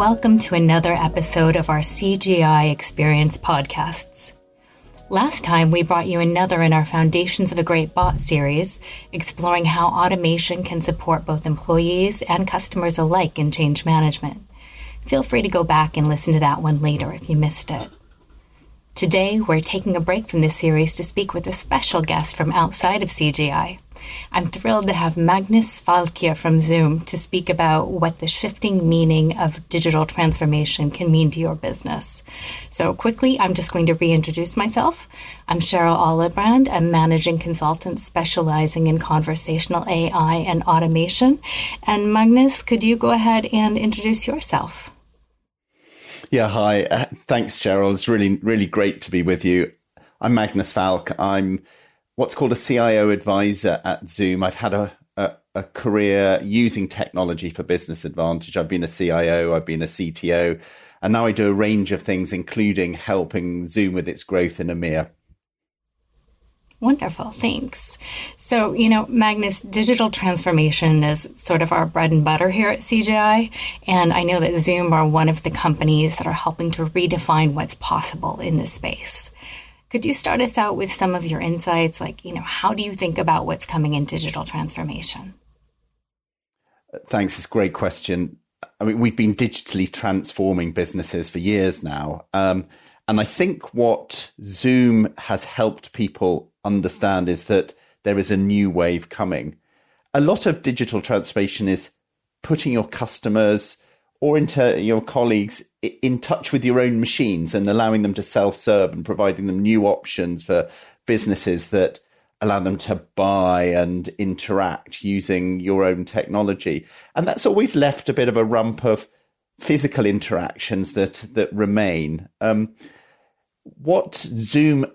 welcome to another episode of our CGI Experience podcasts. Last time, we brought you another in our Foundations of a Great Bot series, exploring how automation can support both employees and customers alike in change management. Feel free to go back and listen to that one later if you missed it. Today, we're taking a break from this series to speak with a special guest from outside of CGI. I'm thrilled to have Magnus Falkje from Zoom to speak about what the shifting meaning of digital transformation can mean to your business. So, quickly, I'm just going to reintroduce myself. I'm Cheryl Allebrand, a managing consultant specializing in conversational AI and automation. And Magnus, could you go ahead and introduce yourself? Yeah, hi. Uh, thanks, Cheryl. It's really, really great to be with you. I'm Magnus Falk. I'm what's called a CIO advisor at Zoom. I've had a, a, a, career using technology for business advantage. I've been a CIO, I've been a CTO, and now I do a range of things, including helping Zoom with its growth in EMEA. Wonderful, thanks. So, you know, Magnus, digital transformation is sort of our bread and butter here at CGI. And I know that Zoom are one of the companies that are helping to redefine what's possible in this space. Could you start us out with some of your insights? Like, you know, how do you think about what's coming in digital transformation? Thanks. It's a great question. I mean, we've been digitally transforming businesses for years now. Um, and I think what Zoom has helped people understand is that there is a new wave coming. A lot of digital transformation is putting your customers or into your colleagues in touch with your own machines and allowing them to self-serve and providing them new options for businesses that allow them to buy and interact using your own technology. And that's always left a bit of a rump of physical interactions that that remain. Um, what Zoom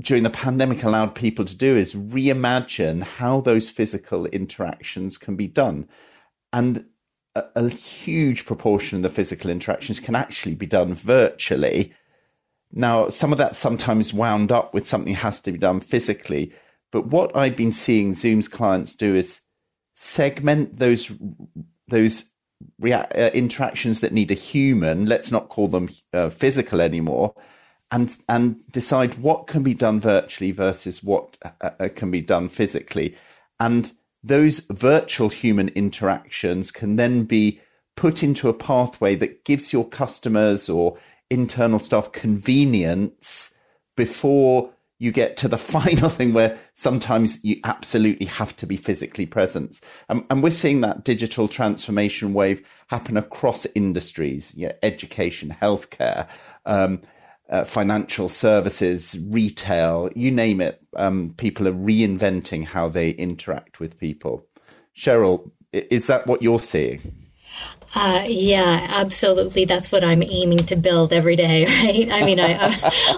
during the pandemic allowed people to do is reimagine how those physical interactions can be done. And a, a, huge proportion of the physical interactions can actually be done virtually. Now, some of that sometimes wound up with something has to be done physically. But what I've been seeing Zoom's clients do is segment those those rea- uh, interactions that need a human. Let's not call them uh, physical anymore and and decide what can be done virtually versus what uh, uh, can be done physically and those virtual human interactions can then be put into a pathway that gives your customers or internal staff convenience before you get to the final thing where sometimes you absolutely have to be physically present. And we're seeing that digital transformation wave happen across industries, you know, education, healthcare, um, uh, financial services, retail, you name it. Um, people are reinventing how they interact with people. Cheryl, is that what you're seeing? Uh, yeah, absolutely. That's what I'm aiming to build every day, right? I mean, I,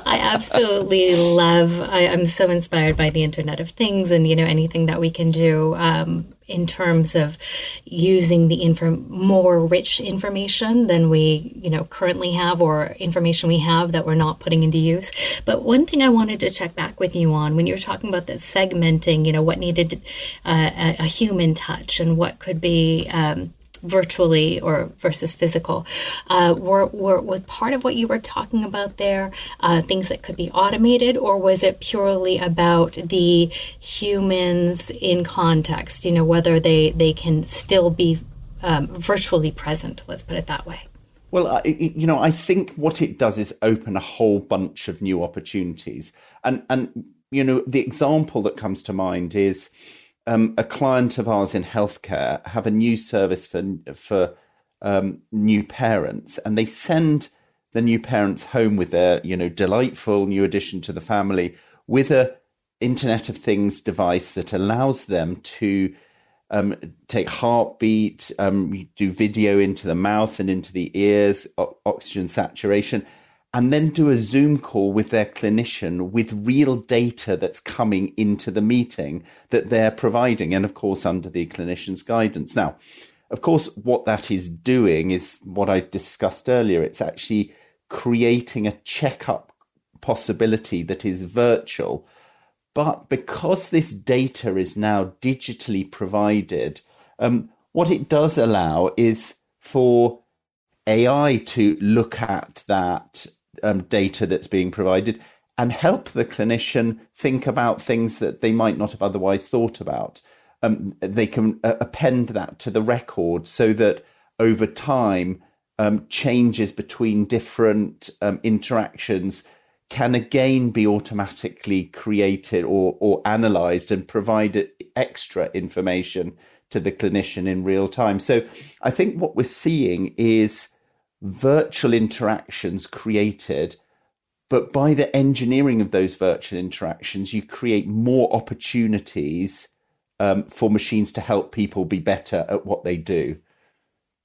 I, absolutely love. I, am so inspired by the Internet of Things, and you know, anything that we can do um, in terms of using the inform more rich information than we, you know, currently have, or information we have that we're not putting into use. But one thing I wanted to check back with you on when you were talking about the segmenting, you know, what needed uh, a, a, human touch and what could be. Um, virtually or versus physical. Uh, were, were was part of what you were talking about there uh, things that could be automated or was it purely about the humans in context you know whether they they can still be um, virtually present let's put it that way? Well, I, you know, I think what it does is open a whole bunch of new opportunities, and and you know, the example that comes to mind is um, a client of ours in healthcare have a new service for for um, new parents, and they send the new parents home with their you know delightful new addition to the family with a Internet of Things device that allows them to um, take heartbeat, um, do video into the mouth and into the ears, o- oxygen saturation, and then do a Zoom call with their clinician with real data that's coming into the meeting that they're providing. And of course, under the clinician's guidance. Now, of course, what that is doing is what I discussed earlier. It's actually creating a checkup possibility that is virtual. But because this data is now digitally provided, um, what it does allow is for AI to look at that um, data that's being provided and help the clinician think about things that they might not have otherwise thought about. Um, they can uh, append that to the record so that over time, um, changes between different um, interactions can again be automatically created or, or analyzed and provide extra information to the clinician in real time. So I think what we're seeing is virtual interactions created, but by the engineering of those virtual interactions, you create more opportunities um, for machines to help people be better at what they do.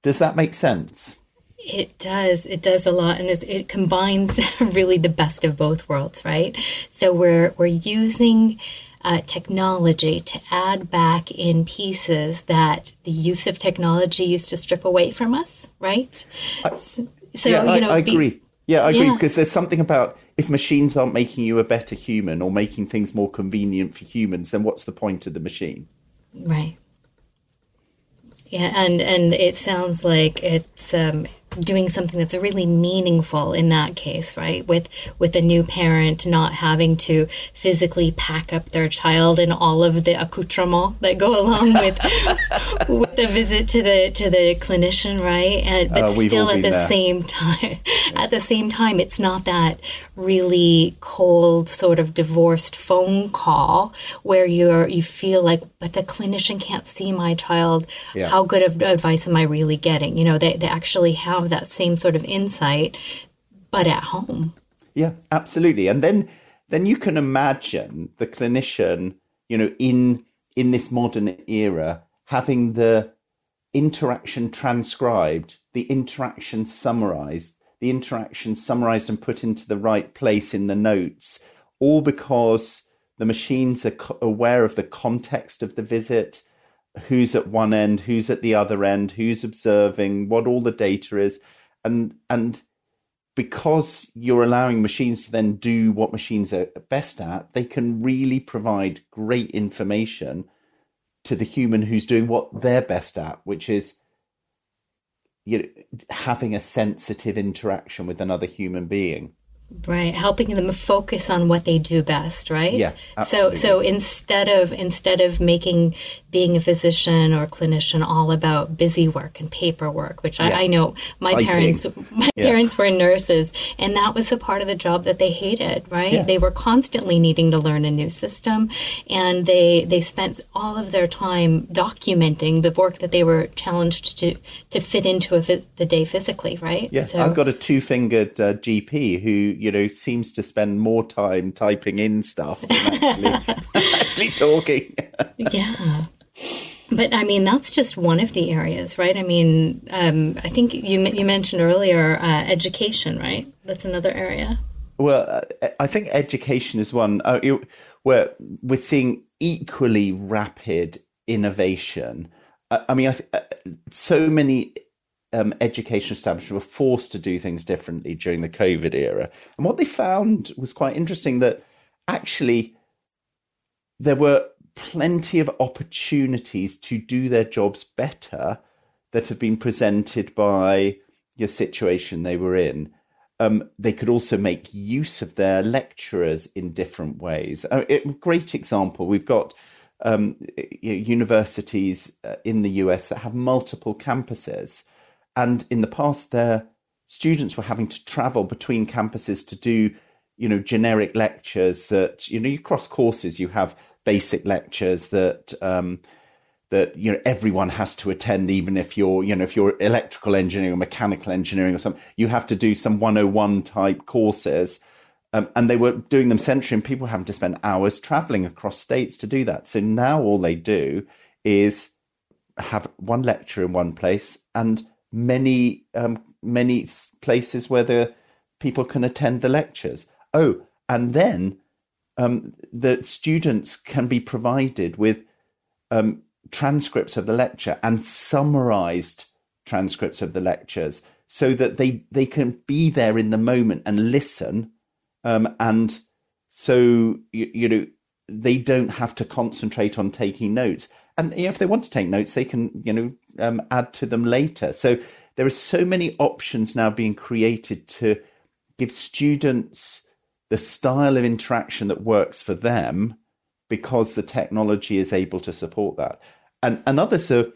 Does that make sense? It does. It does a lot, and it combines really the best of both worlds, right? So we're we're using uh, technology to add back in pieces that the use of technology used to strip away from us, right? I, so, yeah, you know, I, I be, agree. Yeah, I agree yeah. because there's something about if machines aren't making you a better human or making things more convenient for humans, then what's the point of the machine? Right. Yeah, and and it sounds like it's um, doing something that's really meaningful in that case, right? With with a new parent not having to physically pack up their child and all of the accoutrements that go along with with the visit to the to the clinician, right? And but uh, still at the there. same time at the same time it's not that really cold sort of divorced phone call where you're you feel like but the clinician can't see my child. Yeah. How good of advice am I really getting? You know, they they actually have that same sort of insight, but at home. Yeah, absolutely. And then then you can imagine the clinician, you know, in in this modern era, having the interaction transcribed, the interaction summarized, the interaction summarized and put into the right place in the notes, all because the machines are aware of the context of the visit, who's at one end, who's at the other end, who's observing, what all the data is, and and because you're allowing machines to then do what machines are best at, they can really provide great information to the human who's doing what they're best at, which is you know, having a sensitive interaction with another human being. Right, helping them focus on what they do best, right? Yeah. Absolutely. So so instead of instead of making being a physician or clinician all about busy work and paperwork, which yeah. I, I, know my Typing. parents my yeah. parents were nurses and that was a part of the job that they hated, right? Yeah. They were constantly needing to learn a new system and they they spent all of their time documenting the work that they were challenged to to fit into a, the day physically, right? Yeah. So, I've got a two-fingered uh, GP who you know seems to spend more time typing in stuff than actually, actually talking. yeah. But I mean, that's just one of the areas, right? I mean, um, I think you you mentioned earlier uh, education, right? That's another area. Well, uh, I think education is one uh, where we're seeing equally rapid innovation. I mean, I th- uh, so many um, education establishments were forced to do things differently during the COVID era. And what they found was quite interesting that actually there were plenty of opportunities to do their jobs better that have been presented by your situation they were in. Um, they could also make use of their lecturers in different ways. A great example, we've got um, universities uh, in the US that have multiple campuses. And in the past, their students were having to travel between campuses to do, you know, generic lectures that, you know, you cross courses, you have basic lectures that, um, that you know everyone has to attend even if you're you know if you're electrical engineering or mechanical engineering or something you have to do some 101 type courses. Um, and they were doing them centrally and people having to spend hours traveling across states to do that. So now all they do is have one lecture in one place and many um, many places where the people can attend the lectures. Oh, and then um, the students can be provided with um, transcripts of the lecture and summarized transcripts of the lectures so that they they can be there in the moment and listen um, and so you, you know they don't have to concentrate on taking notes and if they want to take notes, they can, you know, um, add to them later. So there are so many options now being created to give students the style of interaction that works for them because the technology is able to support that. And, and others are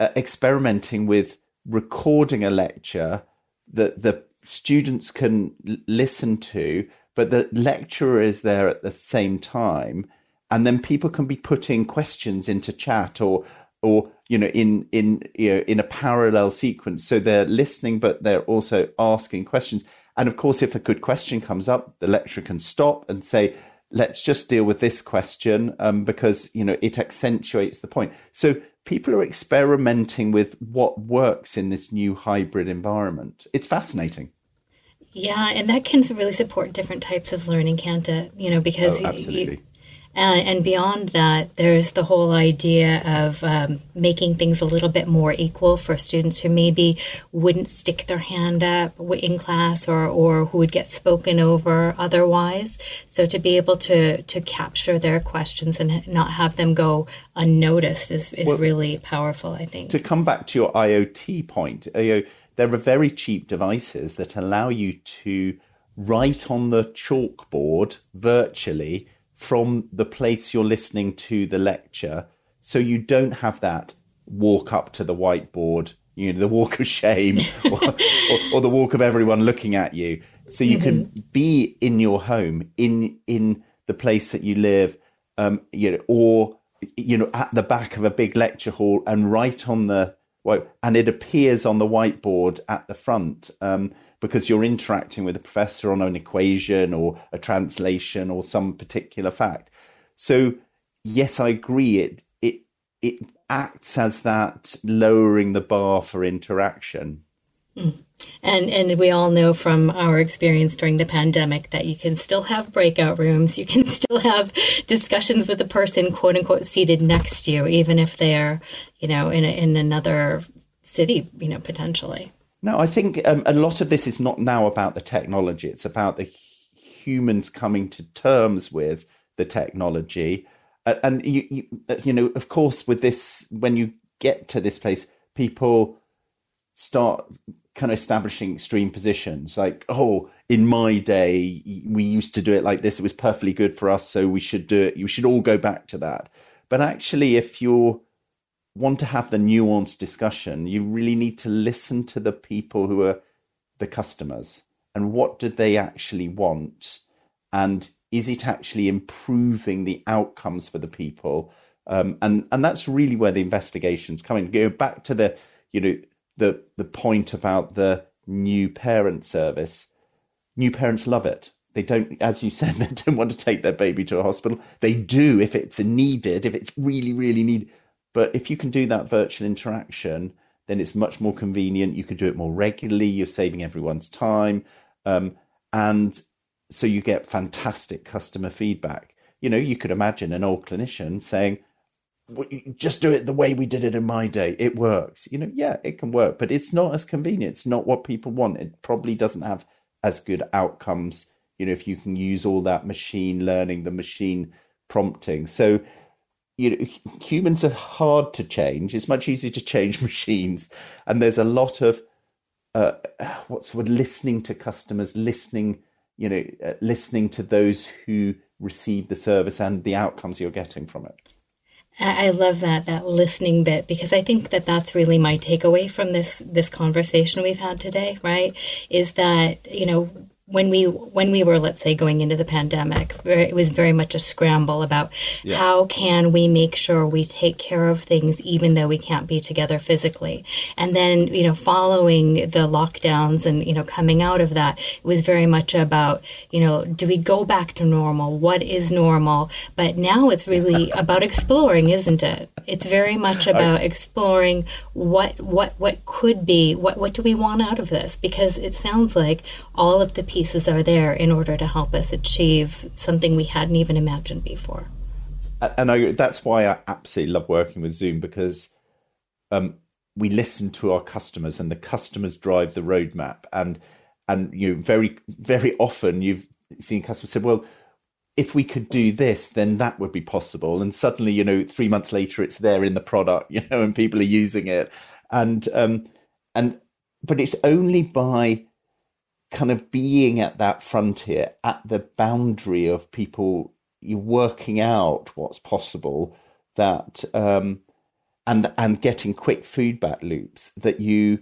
uh, experimenting with recording a lecture that the students can l- listen to, but the lecturer is there at the same time. And then people can be putting questions into chat or or you know in in you know in a parallel sequence. So they're listening but they're also asking questions. And of course if a good question comes up the lecturer can stop and say let's just deal with this question um, because you know it accentuates the point. So people are experimenting with what works in this new hybrid environment. It's fascinating. Yeah and that can really support different types of learning can't it? You know because oh, absolutely. You, and, and beyond that, there's the whole idea of um, making things a little bit more equal for students who maybe wouldn't stick their hand up in class or, or who would get spoken over otherwise. So to be able to, to capture their questions and not have them go unnoticed is, is well, really powerful, I think. To come back to your IoT point, uh, you know, there are very cheap devices that allow you to write on the chalkboard virtually from the place you're listening to the lecture. So you don't have that walk up to the whiteboard you know the walk of shame or, or, or, the walk of everyone looking at you. So you mm-hmm. can be in your home in in the place that you live um you know or you know at the back of a big lecture hall and write on the well, and it appears on the whiteboard at the front. Um because you're interacting with a professor on an equation or a translation or some particular fact. So yes, I agree. It it it acts as that lowering the bar for interaction. Mm. And and we all know from our experience during the pandemic that you can still have breakout rooms. You can still have discussions with the person quote unquote seated next to you, even if they're you know in a, in another city, you know potentially. No, I think um, a lot of this is not now about the technology. It's about the humans coming to terms with the technology. Uh, and you, you, uh, you know, of course, with this, when you get to this place, people start kind of establishing extreme positions like oh in my day we used to do it like this it was perfectly good for us so we should do it you should all go back to that but actually if you're want to have the nuanced discussion, you really need to listen to the people who are the customers and what do they actually want? And is it actually improving the outcomes for the people? Um, and and that's really where the investigations come in. Go back to the you know the the point about the new parent service. New parents love it. They don't as you said they don't want to take their baby to a hospital. They do if it's needed if it's really really needed but if you can do that virtual interaction, then it's much more convenient. You can do it more regularly. You're saving everyone's time. Um, and so you get fantastic customer feedback. You know, you could imagine an old clinician saying, just do it the way we did it in my day. It works. You know, yeah, it can work, but it's not as convenient. It's not what people want. It probably doesn't have as good outcomes, you know, if you can use all that machine learning, the machine prompting. So you know humans are hard to change. It's much easier to change machines. And there's a lot of uh, what's the word? Listening to customers listening you know uh, listening to those who receive the service and the outcomes you're getting from it. I love that that listening bit because I think that that's really my takeaway from this this conversation we've had today, right? Is that you know when we when we were let's say going into the pandemic it was very much a scramble about yeah. how can we make sure we take care of things even though we can't be together physically. And then you know following the lockdowns and you know coming out of that it was very much about you know do we go back to normal? What is normal? But now it's really about exploring isn't it? It's very much about I, exploring what what what could be what what do we want out of this? Because it sounds like all of the pieces are there in order to help us achieve something we hadn't even imagined before. And I, that's why I absolutely love working with Zoom because um, we listen to our customers and the customers drive the roadmap. And and you very very often you've seen customers say, well, if we could do this, then that would be possible. And suddenly, you know, three months later, it's there in the product, you know, and people are using it. And um, and but it's only by kind of being at that frontier, at the boundary of people you working out what's possible that um, and and getting quick feedback loops that you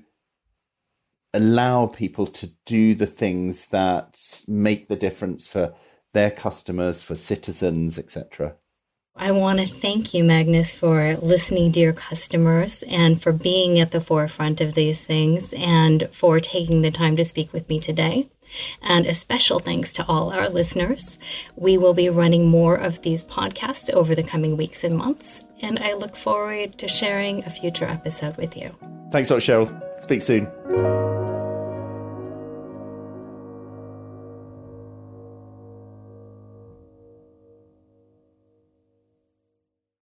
allow people to do the things that make the difference for their customers, for citizens, etc. I want to thank you, Magnus, for listening to your customers and for being at the forefront of these things and for taking the time to speak with me today. And a special thanks to all our listeners. We will be running more of these podcasts over the coming weeks and months, and I look forward to sharing a future episode with you. Thanks a lot, Cheryl. Speak soon.